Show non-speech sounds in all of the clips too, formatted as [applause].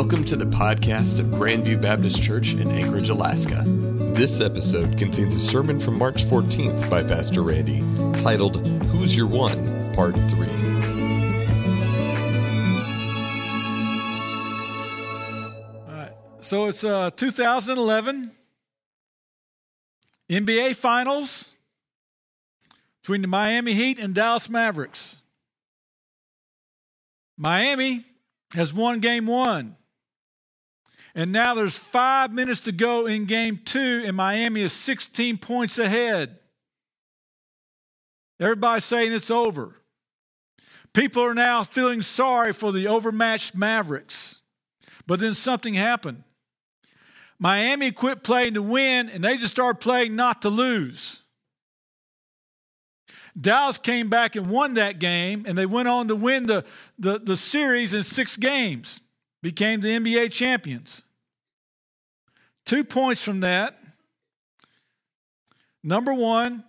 Welcome to the podcast of Grandview Baptist Church in Anchorage, Alaska. This episode contains a sermon from March 14th by Pastor Randy titled Who's Your One, Part 3. All right. So it's uh, 2011 NBA Finals between the Miami Heat and Dallas Mavericks. Miami has won game one. And now there's five minutes to go in game two, and Miami is 16 points ahead. Everybody's saying it's over. People are now feeling sorry for the overmatched Mavericks. But then something happened. Miami quit playing to win, and they just started playing not to lose. Dallas came back and won that game, and they went on to win the, the, the series in six games, became the NBA champions. Two points from that. Number one,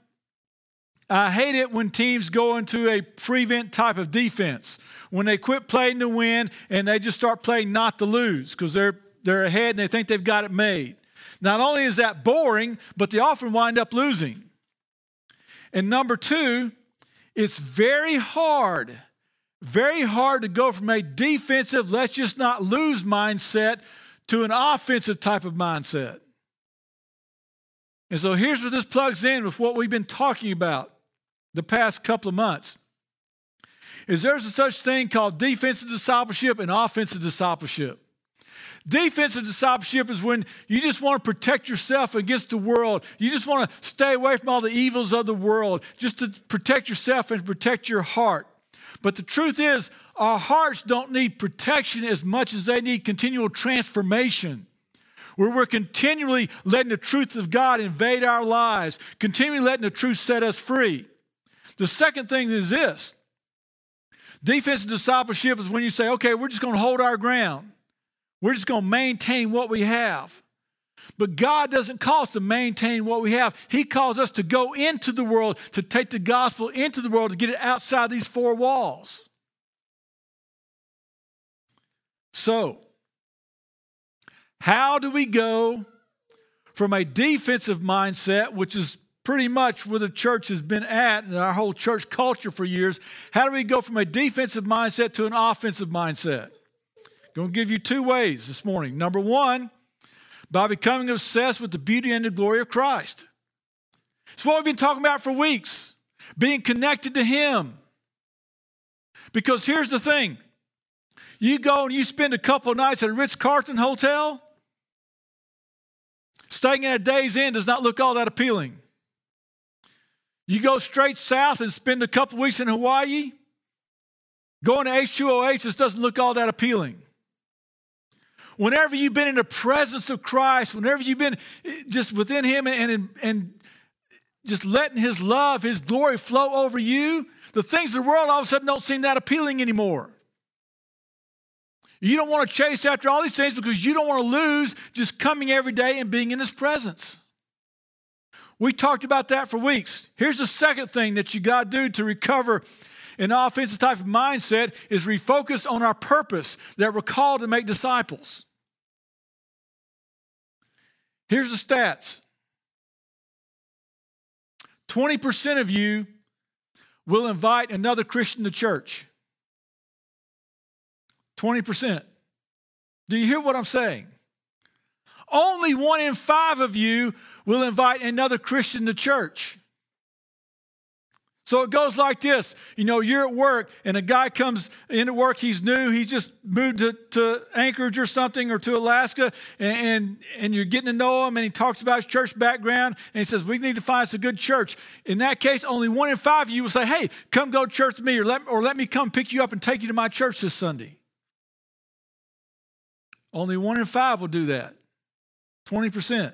I hate it when teams go into a prevent type of defense. When they quit playing to win and they just start playing not to lose because they're, they're ahead and they think they've got it made. Not only is that boring, but they often wind up losing. And number two, it's very hard, very hard to go from a defensive, let's just not lose mindset to an offensive type of mindset. And so here's where this plugs in with what we've been talking about the past couple of months. Is there's a such thing called defensive discipleship and offensive discipleship. Defensive discipleship is when you just want to protect yourself against the world. You just want to stay away from all the evils of the world, just to protect yourself and protect your heart. But the truth is, our hearts don't need protection as much as they need continual transformation. Where we're continually letting the truth of God invade our lives, continually letting the truth set us free. The second thing is this defensive discipleship is when you say, okay, we're just going to hold our ground, we're just going to maintain what we have. But God doesn't call us to maintain what we have. He calls us to go into the world, to take the gospel into the world, to get it outside these four walls. So, how do we go from a defensive mindset, which is pretty much where the church has been at and our whole church culture for years, how do we go from a defensive mindset to an offensive mindset? I'm going to give you two ways this morning. Number one, by becoming obsessed with the beauty and the glory of Christ. It's what we've been talking about for weeks being connected to Him. Because here's the thing you go and you spend a couple nights at a Ritz Carlton hotel, staying at a Days Inn does not look all that appealing. You go straight south and spend a couple weeks in Hawaii, going to H2 Oasis doesn't look all that appealing. Whenever you've been in the presence of Christ, whenever you've been eh, just within Him and, and, and just letting His love, His glory flow over you, the things of the world all of a sudden don't seem that appealing anymore. You don't want to chase after all these things because you don't want to lose just coming every day and being in His presence. We talked about that for weeks. Here's the second thing that you got to do to recover an offensive type of mindset is refocus on our purpose that we're called to make disciples. Here's the stats 20% of you will invite another Christian to church. 20%. Do you hear what I'm saying? Only one in five of you will invite another Christian to church. So it goes like this. You know, you're at work and a guy comes into work, he's new, he's just moved to, to Anchorage or something or to Alaska, and, and, and, you're getting to know him and he talks about his church background and he says, We need to find us a good church. In that case, only one in five of you will say, Hey, come go to church with me or let, or let me come pick you up and take you to my church this Sunday. Only one in five will do that. 20%.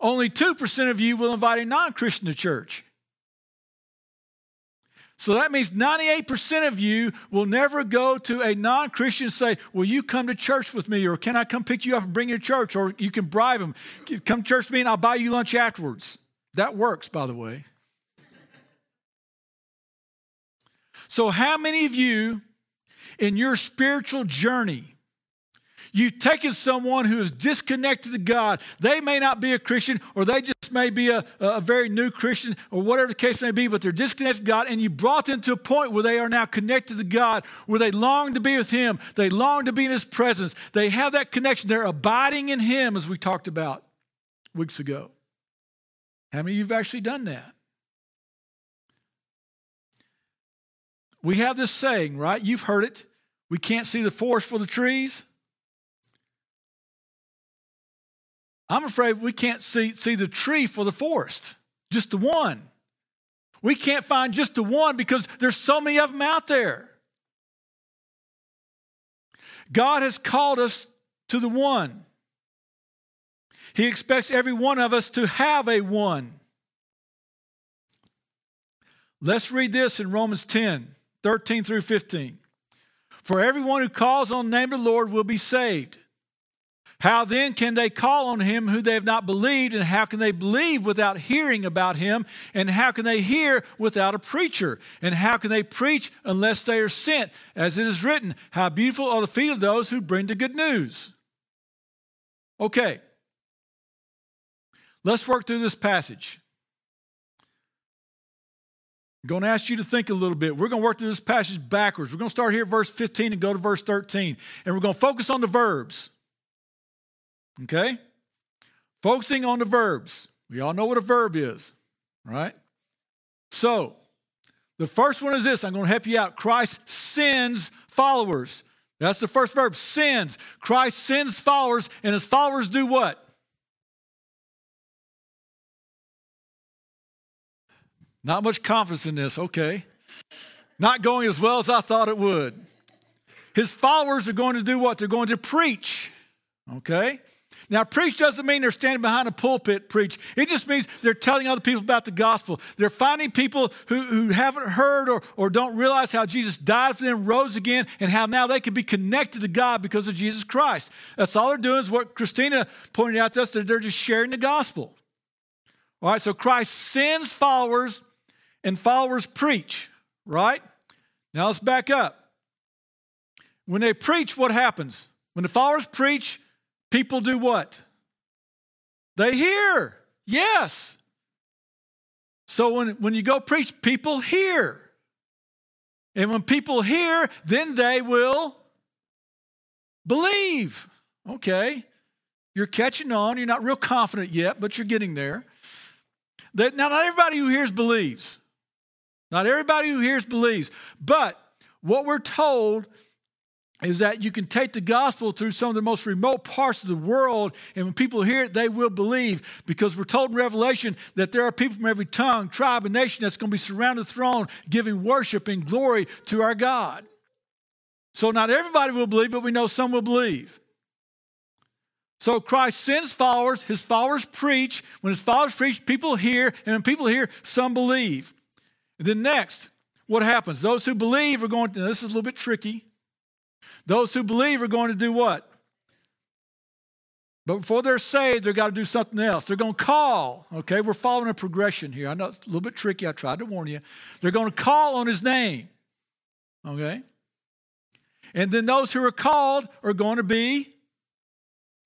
Only 2% of you will invite a non Christian to church. So that means 98% of you will never go to a non Christian and say, Will you come to church with me? Or can I come pick you up and bring you to church? Or you can bribe them. Come to church with me and I'll buy you lunch afterwards. That works, by the way. So, how many of you in your spiritual journey, You've taken someone who is disconnected to God. They may not be a Christian, or they just may be a, a very new Christian, or whatever the case may be, but they're disconnected to God, and you brought them to a point where they are now connected to God, where they long to be with Him. They long to be in His presence. They have that connection. They're abiding in Him, as we talked about weeks ago. How many of you have actually done that? We have this saying, right? You've heard it. We can't see the forest for the trees. I'm afraid we can't see, see the tree for the forest, just the one. We can't find just the one because there's so many of them out there. God has called us to the one. He expects every one of us to have a one. Let's read this in Romans 10 13 through 15. For everyone who calls on the name of the Lord will be saved. How then can they call on him who they have not believed? And how can they believe without hearing about him? And how can they hear without a preacher? And how can they preach unless they are sent? As it is written, How beautiful are the feet of those who bring the good news. Okay, let's work through this passage. I'm going to ask you to think a little bit. We're going to work through this passage backwards. We're going to start here at verse 15 and go to verse 13. And we're going to focus on the verbs. Okay? Focusing on the verbs. We all know what a verb is, right? So, the first one is this I'm going to help you out. Christ sends followers. That's the first verb sends. Christ sends followers, and his followers do what? Not much confidence in this, okay. Not going as well as I thought it would. His followers are going to do what? They're going to preach, okay. Now, preach doesn't mean they're standing behind a pulpit, preach. It just means they're telling other people about the gospel. They're finding people who, who haven't heard or, or don't realize how Jesus died for them, rose again, and how now they can be connected to God because of Jesus Christ. That's all they're doing is what Christina pointed out to us. They're, they're just sharing the gospel. All right, so Christ sends followers and followers preach, right? Now let's back up. When they preach, what happens? When the followers preach, people do what? They hear. Yes. So when, when you go preach, people hear. And when people hear, then they will believe. Okay. You're catching on. You're not real confident yet, but you're getting there. That, now, not everybody who hears believes. Not everybody who hears believes. But what we're told is that you can take the gospel through some of the most remote parts of the world, and when people hear it, they will believe. Because we're told in Revelation that there are people from every tongue, tribe, and nation that's going to be surrounded the throne, giving worship and glory to our God. So not everybody will believe, but we know some will believe. So Christ sends followers, his followers preach. When his followers preach, people hear, and when people hear, some believe. And then next, what happens? Those who believe are going to, this is a little bit tricky. Those who believe are going to do what? But before they're saved, they've got to do something else. They're going to call. Okay, we're following a progression here. I know it's a little bit tricky. I tried to warn you. They're going to call on his name. Okay? And then those who are called are going to be,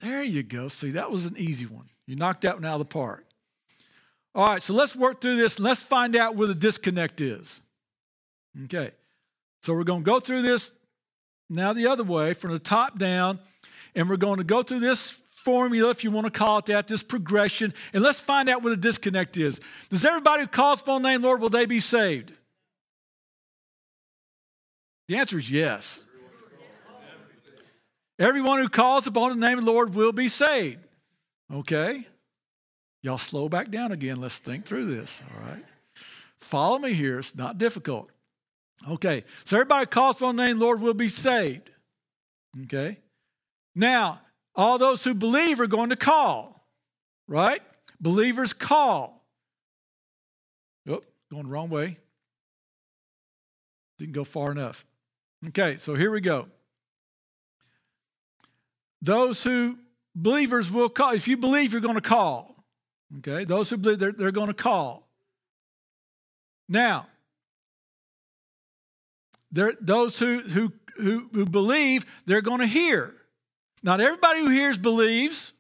there you go. See, that was an easy one. You knocked that one out of the park. All right, so let's work through this and let's find out where the disconnect is. Okay, so we're going to go through this now the other way from the top down, and we're going to go through this formula, if you want to call it that, this progression, and let's find out what the disconnect is. Does everybody who calls upon the name Lord, will they be saved? The answer is yes. Everyone who calls upon the name of the Lord will be saved. Okay? Y'all slow back down again. Let's think through this, all right? Follow me here. It's not difficult. Okay, so everybody calls on the name Lord will be saved. Okay? Now, all those who believe are going to call, right? Believers call. Oh, going the wrong way. Didn't go far enough. Okay, so here we go. Those who believers will call. If you believe, you're going to call. Okay, those who believe, they're, they're going to call. Now, those who, who, who, who believe, they're going to hear. Not everybody who hears believes,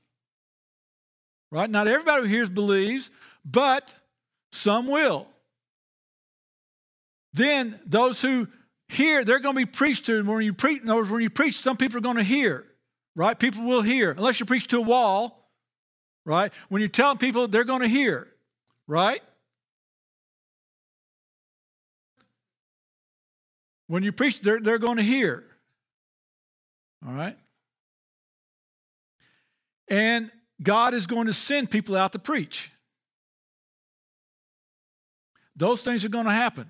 right? Not everybody who hears believes, but some will. Then those who hear, they're going to be preached to. And when you preach, in other words, when you preach, some people are going to hear, right? People will hear, unless you preach to a wall, right? When you're telling people, they're going to hear, right? When you preach, they're, they're going to hear. All right? And God is going to send people out to preach. Those things are going to happen.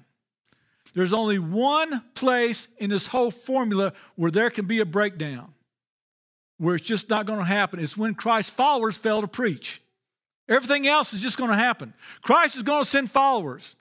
There's only one place in this whole formula where there can be a breakdown, where it's just not going to happen. It's when Christ's followers fail to preach. Everything else is just going to happen. Christ is going to send followers.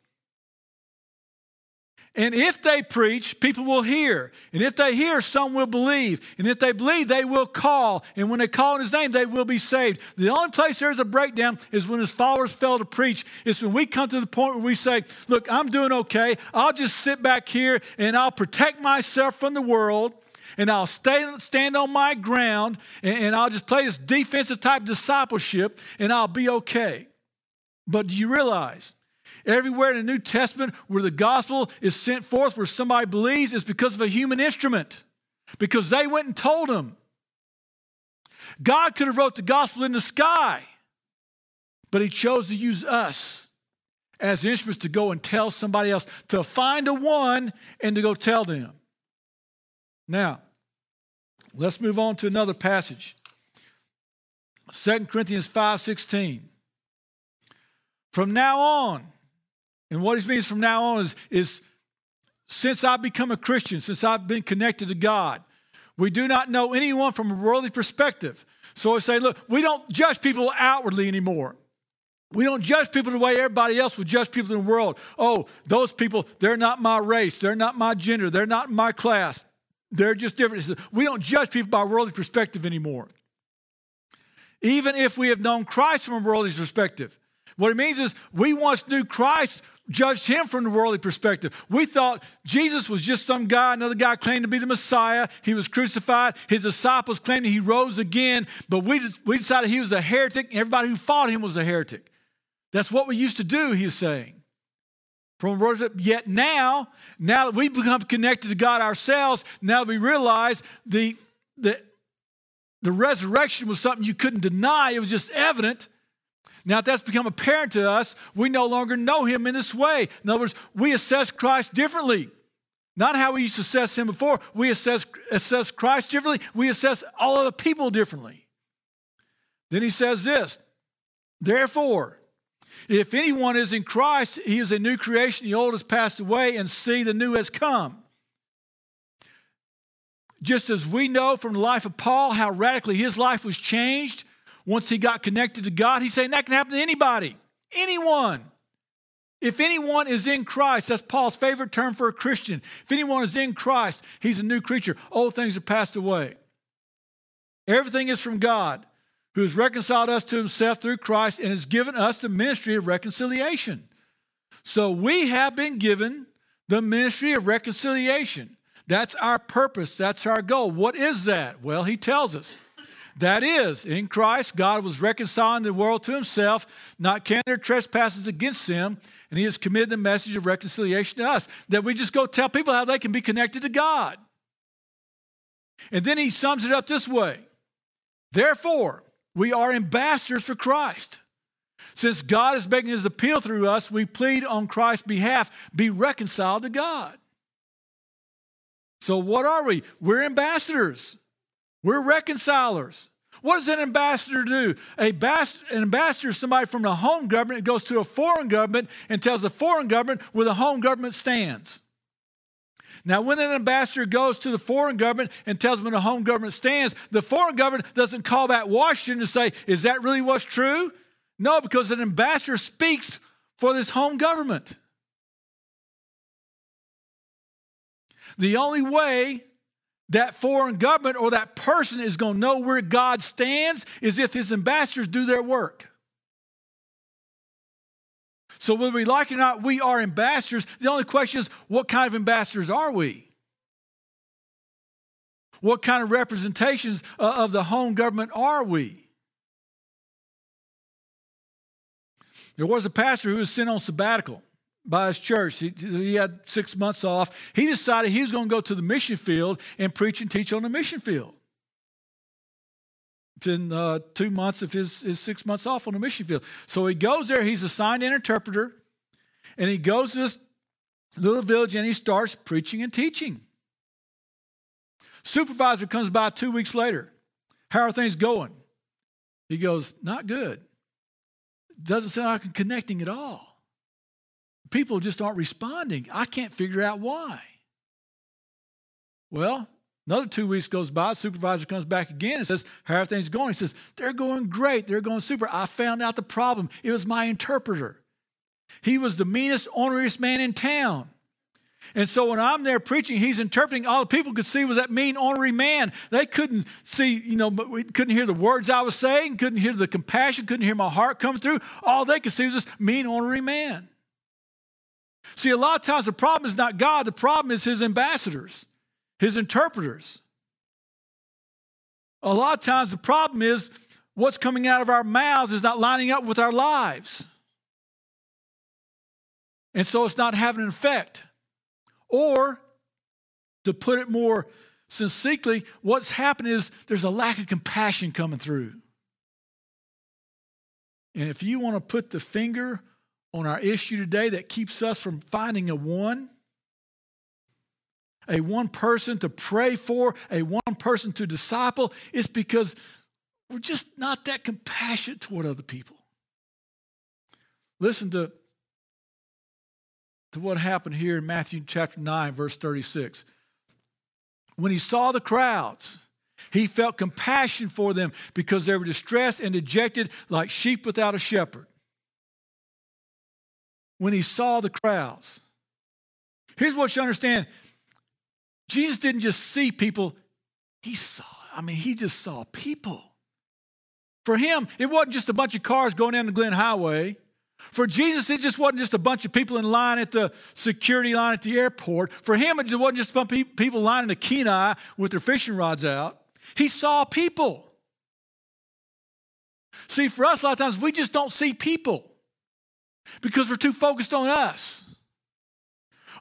And if they preach, people will hear. And if they hear, some will believe. And if they believe, they will call. And when they call in his name, they will be saved. The only place there's a breakdown is when his followers fail to preach. It's when we come to the point where we say, Look, I'm doing okay. I'll just sit back here and I'll protect myself from the world and I'll stay, stand on my ground and, and I'll just play this defensive type discipleship and I'll be okay. But do you realize Everywhere in the New Testament where the gospel is sent forth, where somebody believes, is because of a human instrument, because they went and told them. God could have wrote the gospel in the sky, but he chose to use us as instruments to go and tell somebody else, to find a one and to go tell them. Now, let's move on to another passage. 2 Corinthians 5:16. From now on, and what he means from now on is, is since I've become a Christian, since I've been connected to God, we do not know anyone from a worldly perspective. So I say, look, we don't judge people outwardly anymore. We don't judge people the way everybody else would judge people in the world. Oh, those people, they're not my race, they're not my gender, they're not my class. They're just different. We don't judge people by worldly perspective anymore. Even if we have known Christ from a worldly perspective. What it means is we once knew Christ judged him from the worldly perspective. We thought Jesus was just some guy, another guy claimed to be the Messiah. He was crucified. His disciples claimed he rose again, but we, we decided he was a heretic, and everybody who fought him was a heretic. That's what we used to do, he was saying. From worship, yet now, now that we've become connected to God ourselves, now that we realize the, the, the resurrection was something you couldn't deny, it was just evident now, if that's become apparent to us, we no longer know him in this way. In other words, we assess Christ differently. Not how we used to assess him before. We assess, assess Christ differently. We assess all other people differently. Then he says this Therefore, if anyone is in Christ, he is a new creation. The old has passed away, and see, the new has come. Just as we know from the life of Paul how radically his life was changed once he got connected to God, he's saying that can happen to anybody, anyone. If anyone is in Christ, that's Paul's favorite term for a Christian. If anyone is in Christ, he's a new creature. Old things have passed away. Everything is from God, who has reconciled us to himself through Christ and has given us the ministry of reconciliation. So we have been given the ministry of reconciliation. That's our purpose, that's our goal. What is that? Well, he tells us. That is, in Christ, God was reconciling the world to himself, not counting their trespasses against them, and he has committed the message of reconciliation to us. That we just go tell people how they can be connected to God. And then he sums it up this way Therefore, we are ambassadors for Christ. Since God is making his appeal through us, we plead on Christ's behalf be reconciled to God. So, what are we? We're ambassadors. We're reconcilers. What does an ambassador do? A bas- an ambassador is somebody from the home government goes to a foreign government and tells the foreign government where the home government stands. Now, when an ambassador goes to the foreign government and tells them where the home government stands, the foreign government doesn't call back Washington to say, Is that really what's true? No, because an ambassador speaks for this home government. The only way that foreign government or that person is going to know where God stands is if his ambassadors do their work. So, whether we like it or not, we are ambassadors. The only question is, what kind of ambassadors are we? What kind of representations uh, of the home government are we? There was a pastor who was sent on sabbatical by his church. He, he, had six months off. He decided he was going to go to the mission field and preach and teach on the mission field. Within uh, two months of his, his six months off on the mission field. So he goes there, he's assigned an interpreter, and he goes to this little village and he starts preaching and teaching. Supervisor comes by two weeks later. How are things going? He goes, Not good. Doesn't sound like I'm connecting at all. People just aren't responding. I can't figure out why. Well, another two weeks goes by, supervisor comes back again and says, How are things going? He says, They're going great. They're going super. I found out the problem. It was my interpreter. He was the meanest, orneriest man in town. And so when I'm there preaching, he's interpreting. All the people could see was that mean, ornery man. They couldn't see, you know, couldn't hear the words I was saying, couldn't hear the compassion, couldn't hear my heart coming through. All they could see was this mean, ornery man. See, a lot of times the problem is not God, the problem is his ambassadors, his interpreters. A lot of times the problem is what's coming out of our mouths is not lining up with our lives. And so it's not having an effect. Or, to put it more succinctly, what's happening is there's a lack of compassion coming through. And if you want to put the finger on our issue today that keeps us from finding a one, a one person to pray for, a one person to disciple, it's because we're just not that compassionate toward other people. Listen to to what happened here in Matthew chapter 9, verse 36. When he saw the crowds, he felt compassion for them because they were distressed and dejected like sheep without a shepherd. When he saw the crowds, here's what you understand Jesus didn't just see people, he saw, I mean, he just saw people. For him, it wasn't just a bunch of cars going down the Glenn Highway. For Jesus, it just wasn't just a bunch of people in line at the security line at the airport. For him, it just wasn't just of people lining the Kenai with their fishing rods out. He saw people. See, for us, a lot of times we just don't see people because we're too focused on us.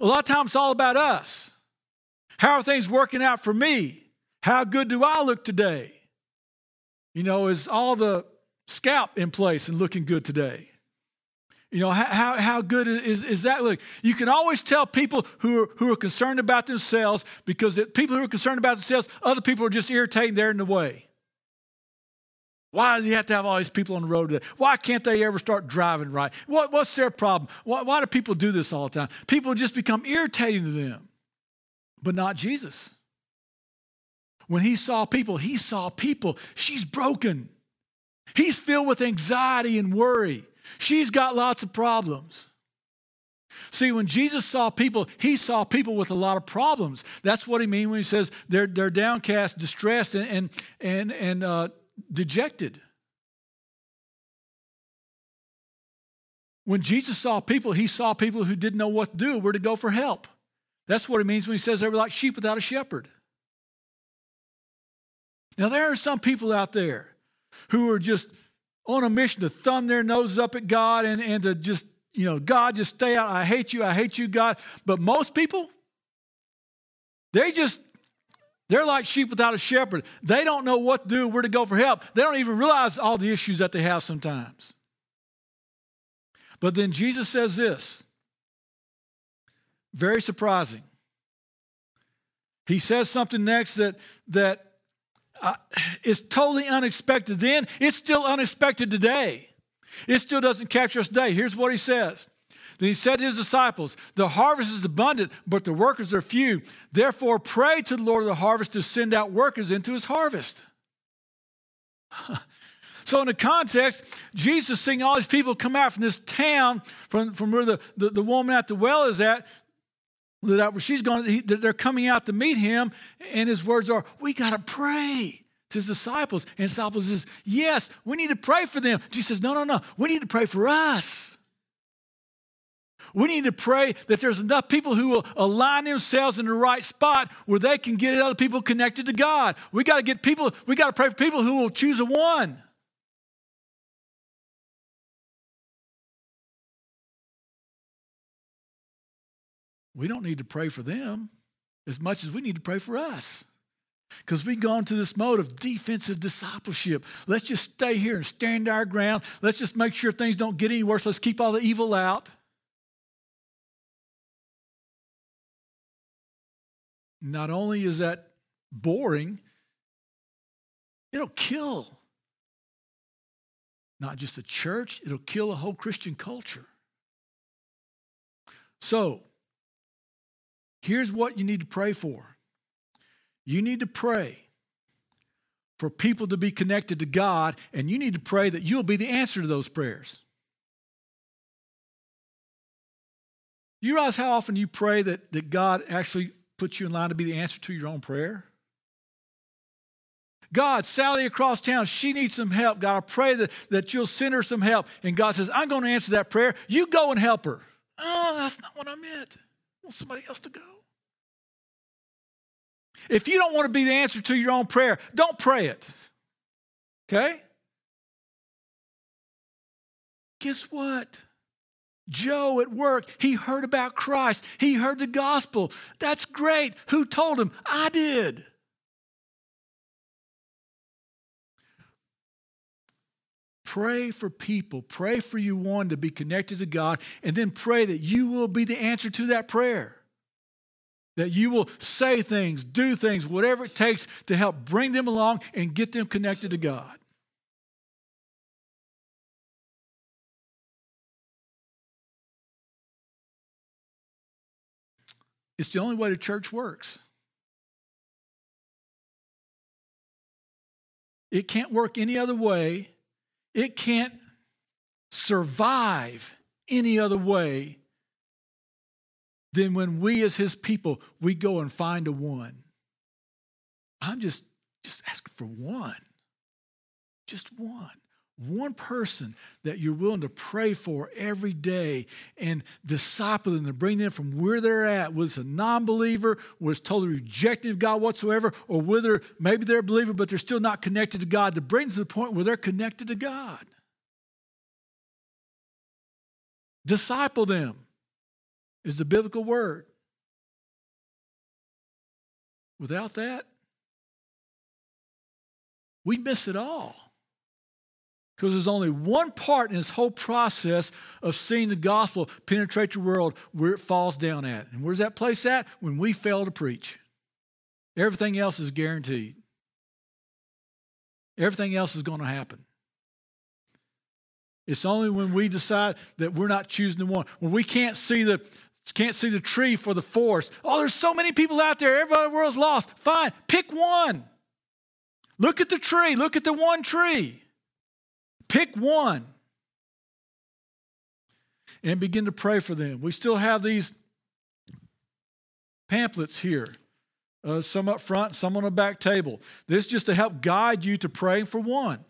A lot of times it's all about us. How are things working out for me? How good do I look today? You know, is all the scalp in place and looking good today? You know, how, how good is, is that look? You can always tell people who are, who are concerned about themselves because people who are concerned about themselves, other people are just irritating, they're in the way. Why does he have to have all these people on the road today? Why can't they ever start driving right? What, what's their problem? Why, why do people do this all the time? People just become irritating to them, but not Jesus. When he saw people, he saw people. She's broken. He's filled with anxiety and worry. She's got lots of problems. See, when Jesus saw people, he saw people with a lot of problems. That's what he means when he says they're, they're downcast, distressed, and, and, and, uh, dejected. When Jesus saw people, he saw people who didn't know what to do, where to go for help. That's what it means when he says they were like sheep without a shepherd. Now, there are some people out there who are just on a mission to thumb their noses up at God and, and to just, you know, God, just stay out. I hate you. I hate you, God. But most people, they just, they're like sheep without a shepherd. They don't know what to do, where to go for help. They don't even realize all the issues that they have sometimes. But then Jesus says this very surprising. He says something next that, that uh, is totally unexpected then. It's still unexpected today. It still doesn't capture us today. Here's what he says. Then he said to his disciples, The harvest is abundant, but the workers are few. Therefore, pray to the Lord of the harvest to send out workers into his harvest. [laughs] so, in the context, Jesus seeing all these people come out from this town, from, from where the, the, the woman at the well is at, that she's going, they're coming out to meet him, and his words are, "We got to pray." To his disciples, and disciples says, "Yes, we need to pray for them." Jesus says, "No, no, no. We need to pray for us. We need to pray that there's enough people who will align themselves in the right spot where they can get other people connected to God. We got to get people, we got to pray for people who will choose a one. We don't need to pray for them as much as we need to pray for us. Because we've gone to this mode of defensive discipleship. Let's just stay here and stand our ground. Let's just make sure things don't get any worse. Let's keep all the evil out. Not only is that boring, it'll kill not just a church, it'll kill a whole Christian culture. So, here's what you need to pray for you need to pray for people to be connected to God, and you need to pray that you'll be the answer to those prayers. You realize how often you pray that, that God actually puts you in line to be the answer to your own prayer? God, Sally across town, she needs some help. God, I pray that, that you'll send her some help. And God says, I'm going to answer that prayer. You go and help her. Oh, that's not what I meant. I want somebody else to go. If you don't want to be the answer to your own prayer, don't pray it. Okay? Guess what? Joe at work, he heard about Christ. He heard the gospel. That's great. Who told him? I did. Pray for people. Pray for you one to be connected to God, and then pray that you will be the answer to that prayer. That you will say things, do things, whatever it takes to help bring them along and get them connected to God. It's the only way the church works. It can't work any other way. It can't survive any other way than when we as his people we go and find a one. I'm just just asking for one. Just one one person that you're willing to pray for every day and disciple them to bring them from where they're at, whether it's a non believer, it's totally rejecting of God whatsoever, or whether maybe they're a believer but they're still not connected to God, to bring them to the point where they're connected to God. Disciple them is the biblical word. Without that, we miss it all. Because there's only one part in this whole process of seeing the gospel penetrate your world where it falls down at. And where's that place at? When we fail to preach. Everything else is guaranteed. Everything else is going to happen. It's only when we decide that we're not choosing the one, when we can't see the can't see the tree for the forest. Oh, there's so many people out there. Everybody in the world's lost. Fine, pick one. Look at the tree. Look at the one tree. Pick one and begin to pray for them. We still have these pamphlets here, uh, some up front, some on the back table. This just to help guide you to praying for one.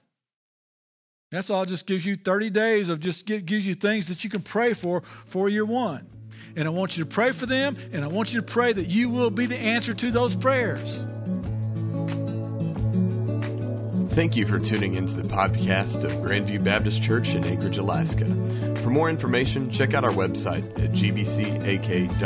That's all. Just gives you 30 days of just gives you things that you can pray for for your one. And I want you to pray for them, and I want you to pray that you will be the answer to those prayers. Thank you for tuning into the podcast of Grandview Baptist Church in Anchorage, Alaska. For more information, check out our website at gbcak.org.